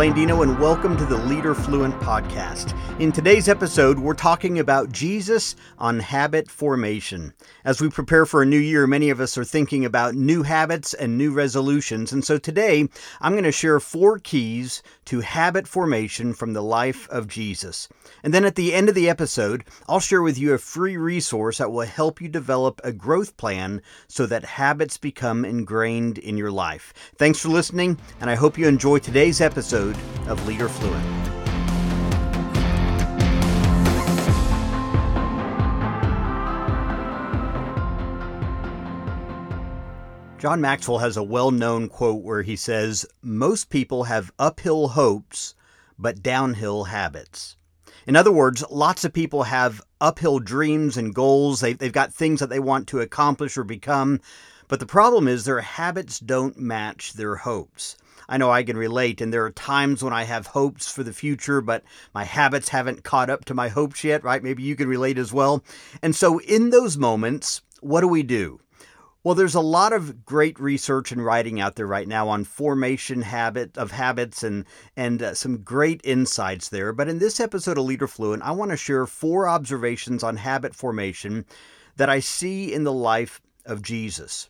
Blandino, and welcome to the Leader Fluent podcast. In today's episode, we're talking about Jesus on habit formation. As we prepare for a new year, many of us are thinking about new habits and new resolutions. And so today, I'm going to share four keys to habit formation from the life of Jesus. And then at the end of the episode, I'll share with you a free resource that will help you develop a growth plan so that habits become ingrained in your life. Thanks for listening, and I hope you enjoy today's episode of Leader Fluent. John Maxwell has a well known quote where he says, Most people have uphill hopes, but downhill habits. In other words, lots of people have uphill dreams and goals. They've, they've got things that they want to accomplish or become, but the problem is their habits don't match their hopes. I know I can relate, and there are times when I have hopes for the future, but my habits haven't caught up to my hopes yet, right? Maybe you can relate as well. And so, in those moments, what do we do? Well, there's a lot of great research and writing out there right now on formation habit of habits and and uh, some great insights there. But in this episode of Leader Fluent, I want to share four observations on habit formation that I see in the life of Jesus.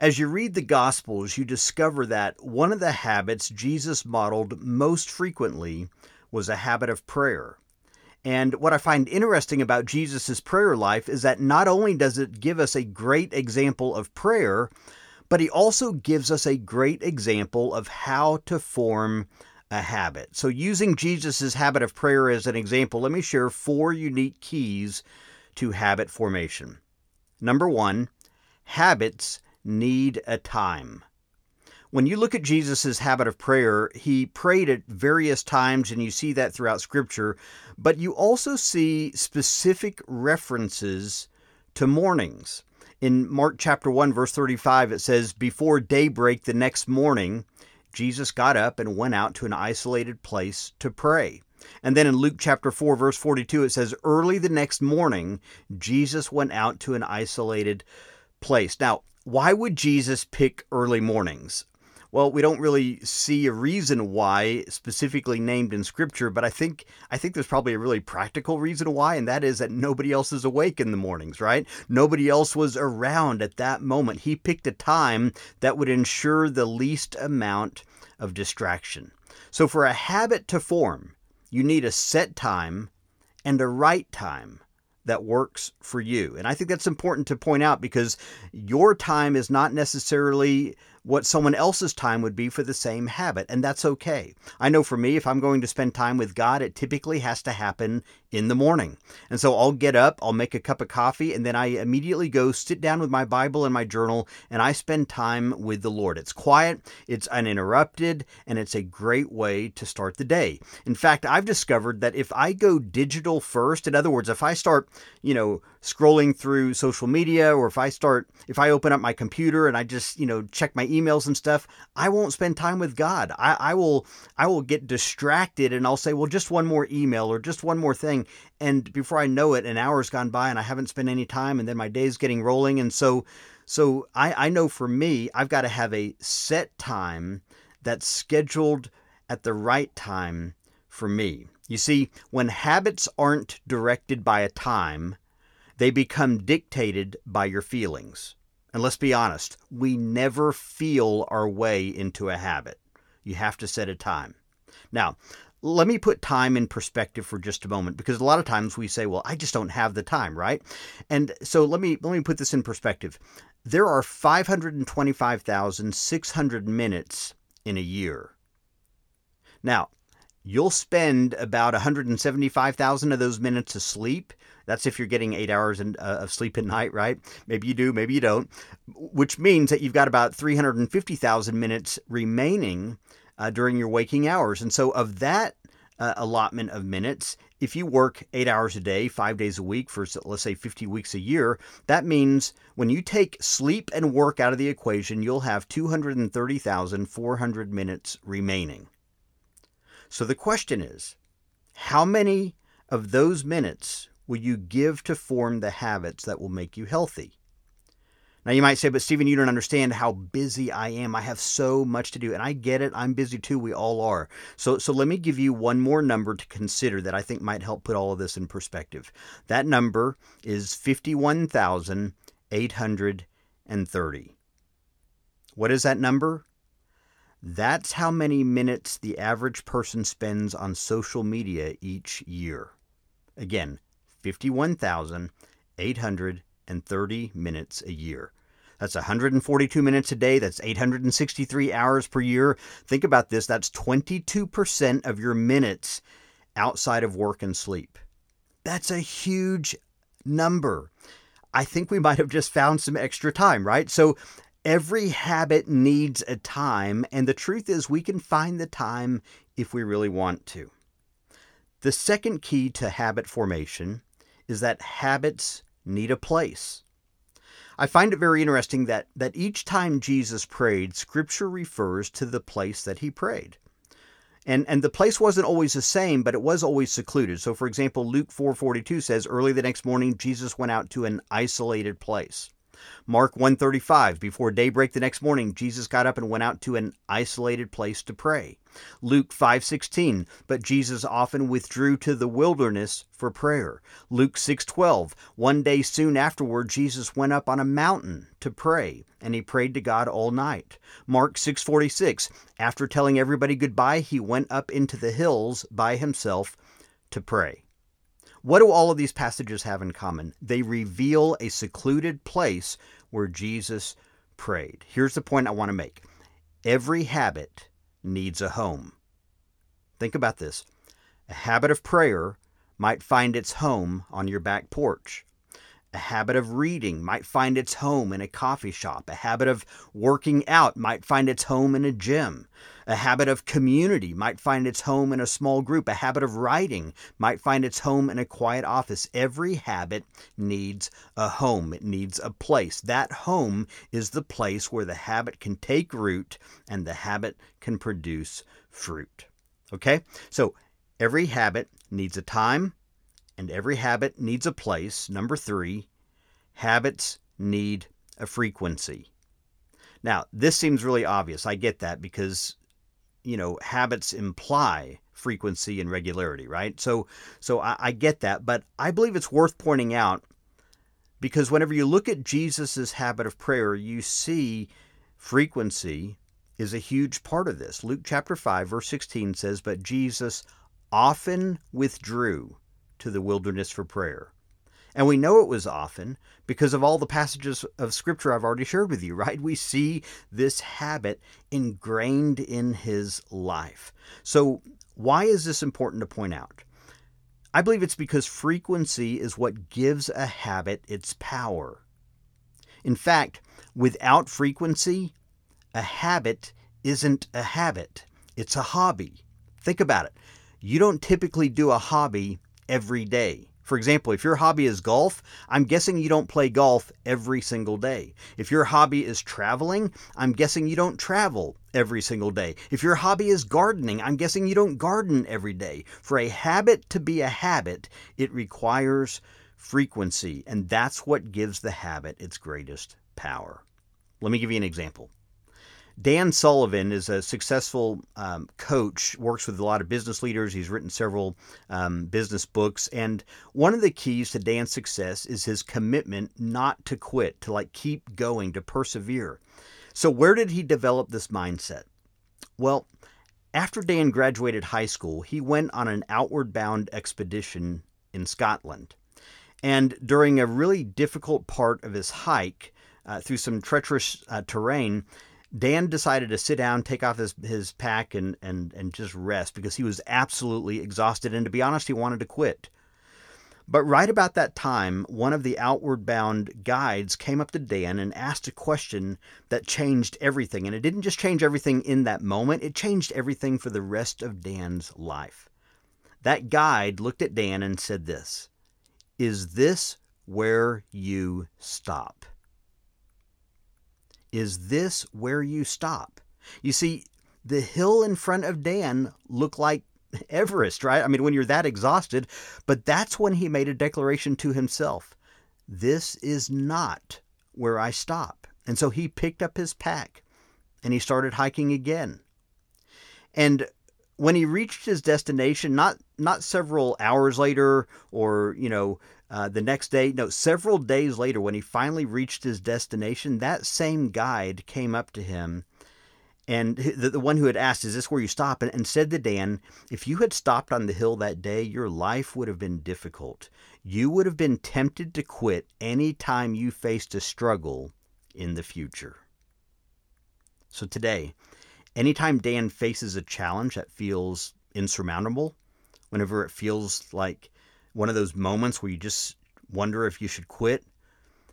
As you read the Gospels, you discover that one of the habits Jesus modeled most frequently was a habit of prayer. And what I find interesting about Jesus' prayer life is that not only does it give us a great example of prayer, but he also gives us a great example of how to form a habit. So, using Jesus' habit of prayer as an example, let me share four unique keys to habit formation. Number one, habits need a time. When you look at Jesus' habit of prayer, he prayed at various times, and you see that throughout Scripture, but you also see specific references to mornings. In Mark chapter 1, verse 35, it says, Before daybreak the next morning, Jesus got up and went out to an isolated place to pray. And then in Luke chapter 4, verse 42, it says, Early the next morning, Jesus went out to an isolated place. Now, why would Jesus pick early mornings? Well, we don't really see a reason why specifically named in scripture, but I think I think there's probably a really practical reason why, and that is that nobody else is awake in the mornings, right? Nobody else was around at that moment. He picked a time that would ensure the least amount of distraction. So for a habit to form, you need a set time and a right time that works for you. And I think that's important to point out because your time is not necessarily what someone else's time would be for the same habit, and that's okay. I know for me, if I'm going to spend time with God, it typically has to happen in the morning. And so I'll get up, I'll make a cup of coffee, and then I immediately go sit down with my Bible and my journal, and I spend time with the Lord. It's quiet, it's uninterrupted, and it's a great way to start the day. In fact, I've discovered that if I go digital first, in other words, if I start, you know, scrolling through social media, or if I start, if I open up my computer and I just, you know, check my emails and stuff, I won't spend time with God. I, I will I will get distracted and I'll say, well, just one more email or just one more thing. And before I know it, an hour's gone by and I haven't spent any time and then my day's getting rolling. And so so I, I know for me, I've got to have a set time that's scheduled at the right time for me. You see, when habits aren't directed by a time, they become dictated by your feelings. And let's be honest, we never feel our way into a habit. You have to set a time. Now, let me put time in perspective for just a moment because a lot of times we say, "Well, I just don't have the time," right? And so let me let me put this in perspective. There are 525,600 minutes in a year. Now, you'll spend about 175,000 of those minutes asleep that's if you're getting eight hours in, uh, of sleep at night, right? Maybe you do, maybe you don't, which means that you've got about 350,000 minutes remaining uh, during your waking hours. And so, of that uh, allotment of minutes, if you work eight hours a day, five days a week for, let's say, 50 weeks a year, that means when you take sleep and work out of the equation, you'll have 230,400 minutes remaining. So the question is how many of those minutes will you give to form the habits that will make you healthy? Now you might say, but Stephen, you don't understand how busy I am. I have so much to do. And I get it. I'm busy too. We all are. So so let me give you one more number to consider that I think might help put all of this in perspective. That number is 51,830. What is that number? That's how many minutes the average person spends on social media each year. Again, 51,830 minutes a year. That's 142 minutes a day. That's 863 hours per year. Think about this that's 22% of your minutes outside of work and sleep. That's a huge number. I think we might have just found some extra time, right? So Every habit needs a time, and the truth is, we can find the time if we really want to. The second key to habit formation is that habits need a place. I find it very interesting that, that each time Jesus prayed, Scripture refers to the place that he prayed. And, and the place wasn't always the same, but it was always secluded. So, for example, Luke 4.42 says, Early the next morning, Jesus went out to an isolated place. Mark 135, before daybreak the next morning, Jesus got up and went out to an isolated place to pray. Luke 5:16, but Jesus often withdrew to the wilderness for prayer. Luke 6:12, one day soon afterward Jesus went up on a mountain to pray, and he prayed to God all night. Mark 6:46, after telling everybody goodbye, he went up into the hills by himself to pray. What do all of these passages have in common? They reveal a secluded place where Jesus prayed. Here's the point I want to make every habit needs a home. Think about this a habit of prayer might find its home on your back porch. A habit of reading might find its home in a coffee shop. A habit of working out might find its home in a gym. A habit of community might find its home in a small group. A habit of writing might find its home in a quiet office. Every habit needs a home, it needs a place. That home is the place where the habit can take root and the habit can produce fruit. Okay? So every habit needs a time, and every habit needs a place. Number three, habits need a frequency. Now, this seems really obvious. I get that because, you know, habits imply frequency and regularity, right? So, so I, I get that, but I believe it's worth pointing out because whenever you look at Jesus's habit of prayer, you see frequency is a huge part of this. Luke chapter 5, verse 16 says, But Jesus often withdrew to the wilderness for prayer. And we know it was often because of all the passages of Scripture I've already shared with you, right? We see this habit ingrained in his life. So, why is this important to point out? I believe it's because frequency is what gives a habit its power. In fact, without frequency, a habit isn't a habit, it's a hobby. Think about it. You don't typically do a hobby every day. For example, if your hobby is golf, I'm guessing you don't play golf every single day. If your hobby is traveling, I'm guessing you don't travel every single day. If your hobby is gardening, I'm guessing you don't garden every day. For a habit to be a habit, it requires frequency, and that's what gives the habit its greatest power. Let me give you an example. Dan Sullivan is a successful um, coach, works with a lot of business leaders. He's written several um, business books. And one of the keys to Dan's success is his commitment not to quit, to like keep going, to persevere. So, where did he develop this mindset? Well, after Dan graduated high school, he went on an outward bound expedition in Scotland. And during a really difficult part of his hike, uh, through some treacherous uh, terrain, Dan decided to sit down, take off his, his pack, and, and, and just rest because he was absolutely exhausted. And to be honest, he wanted to quit. But right about that time, one of the outward bound guides came up to Dan and asked a question that changed everything. And it didn't just change everything in that moment, it changed everything for the rest of Dan's life. That guide looked at Dan and said this Is this where you stop? Is this where you stop? You see, the hill in front of Dan looked like Everest, right? I mean, when you're that exhausted, but that's when he made a declaration to himself. This is not where I stop? And so he picked up his pack and he started hiking again. And when he reached his destination, not not several hours later or you know uh, the next day, no, several days later, when he finally reached his destination, that same guide came up to him and the, the one who had asked, Is this where you stop? And, and said to Dan, If you had stopped on the hill that day, your life would have been difficult. You would have been tempted to quit any time you faced a struggle in the future. So today, anytime Dan faces a challenge that feels insurmountable, whenever it feels like one of those moments where you just wonder if you should quit,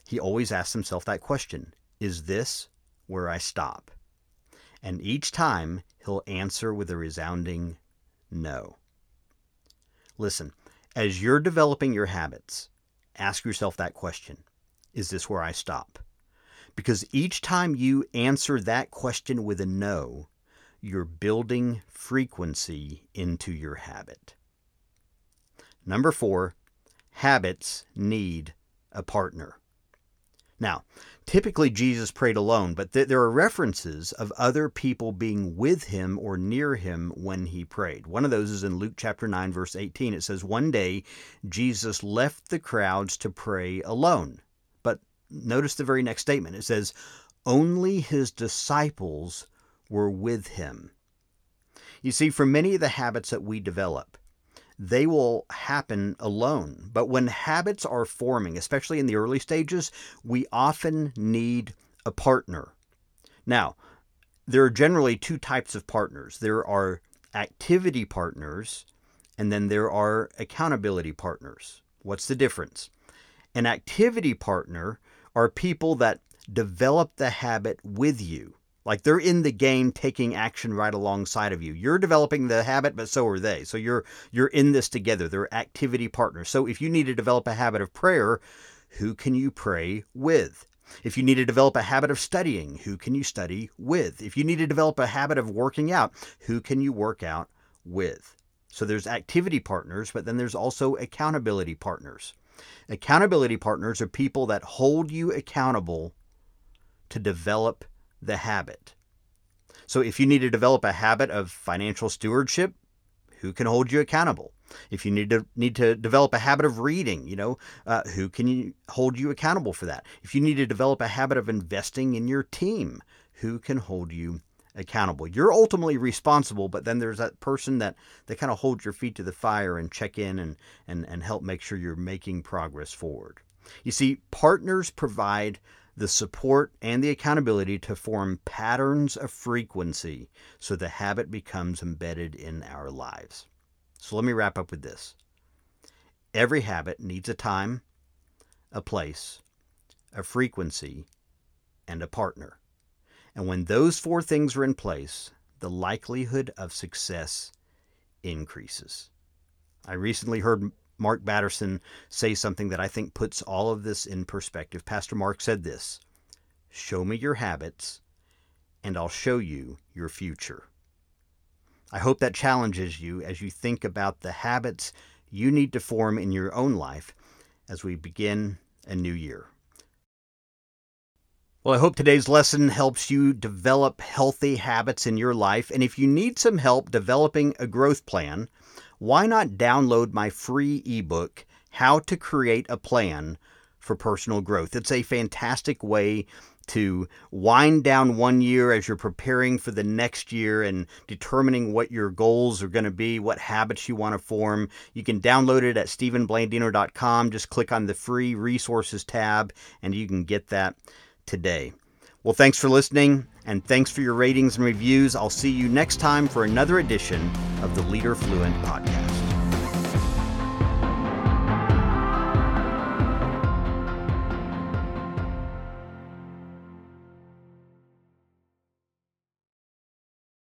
he always asks himself that question Is this where I stop? And each time he'll answer with a resounding no. Listen, as you're developing your habits, ask yourself that question Is this where I stop? Because each time you answer that question with a no, you're building frequency into your habit. Number four, habits need a partner. Now, typically Jesus prayed alone, but th- there are references of other people being with him or near him when he prayed. One of those is in Luke chapter 9, verse 18. It says, One day Jesus left the crowds to pray alone. But notice the very next statement. It says, Only his disciples were with him. You see, for many of the habits that we develop, they will happen alone. But when habits are forming, especially in the early stages, we often need a partner. Now, there are generally two types of partners there are activity partners, and then there are accountability partners. What's the difference? An activity partner are people that develop the habit with you. Like they're in the game taking action right alongside of you. You're developing the habit, but so are they. So you're you're in this together. They're activity partners. So if you need to develop a habit of prayer, who can you pray with? If you need to develop a habit of studying, who can you study with? If you need to develop a habit of working out, who can you work out with? So there's activity partners, but then there's also accountability partners. Accountability partners are people that hold you accountable to develop the habit. So if you need to develop a habit of financial stewardship, who can hold you accountable? If you need to need to develop a habit of reading, you know, uh, who can you hold you accountable for that? If you need to develop a habit of investing in your team, who can hold you accountable? You're ultimately responsible, but then there's that person that that kind of holds your feet to the fire and check in and and and help make sure you're making progress forward. You see, partners provide the support and the accountability to form patterns of frequency so the habit becomes embedded in our lives. So let me wrap up with this. Every habit needs a time, a place, a frequency, and a partner. And when those four things are in place, the likelihood of success increases. I recently heard Mark Batterson say something that I think puts all of this in perspective. Pastor Mark said this Show me your habits, and I'll show you your future. I hope that challenges you as you think about the habits you need to form in your own life as we begin a new year. Well, I hope today's lesson helps you develop healthy habits in your life. And if you need some help developing a growth plan, why not download my free ebook, How to Create a Plan for Personal Growth? It's a fantastic way to wind down one year as you're preparing for the next year and determining what your goals are going to be, what habits you want to form. You can download it at stephenblandino.com. Just click on the free resources tab and you can get that today. Well, thanks for listening and thanks for your ratings and reviews. I'll see you next time for another edition of the Leader Fluent podcast.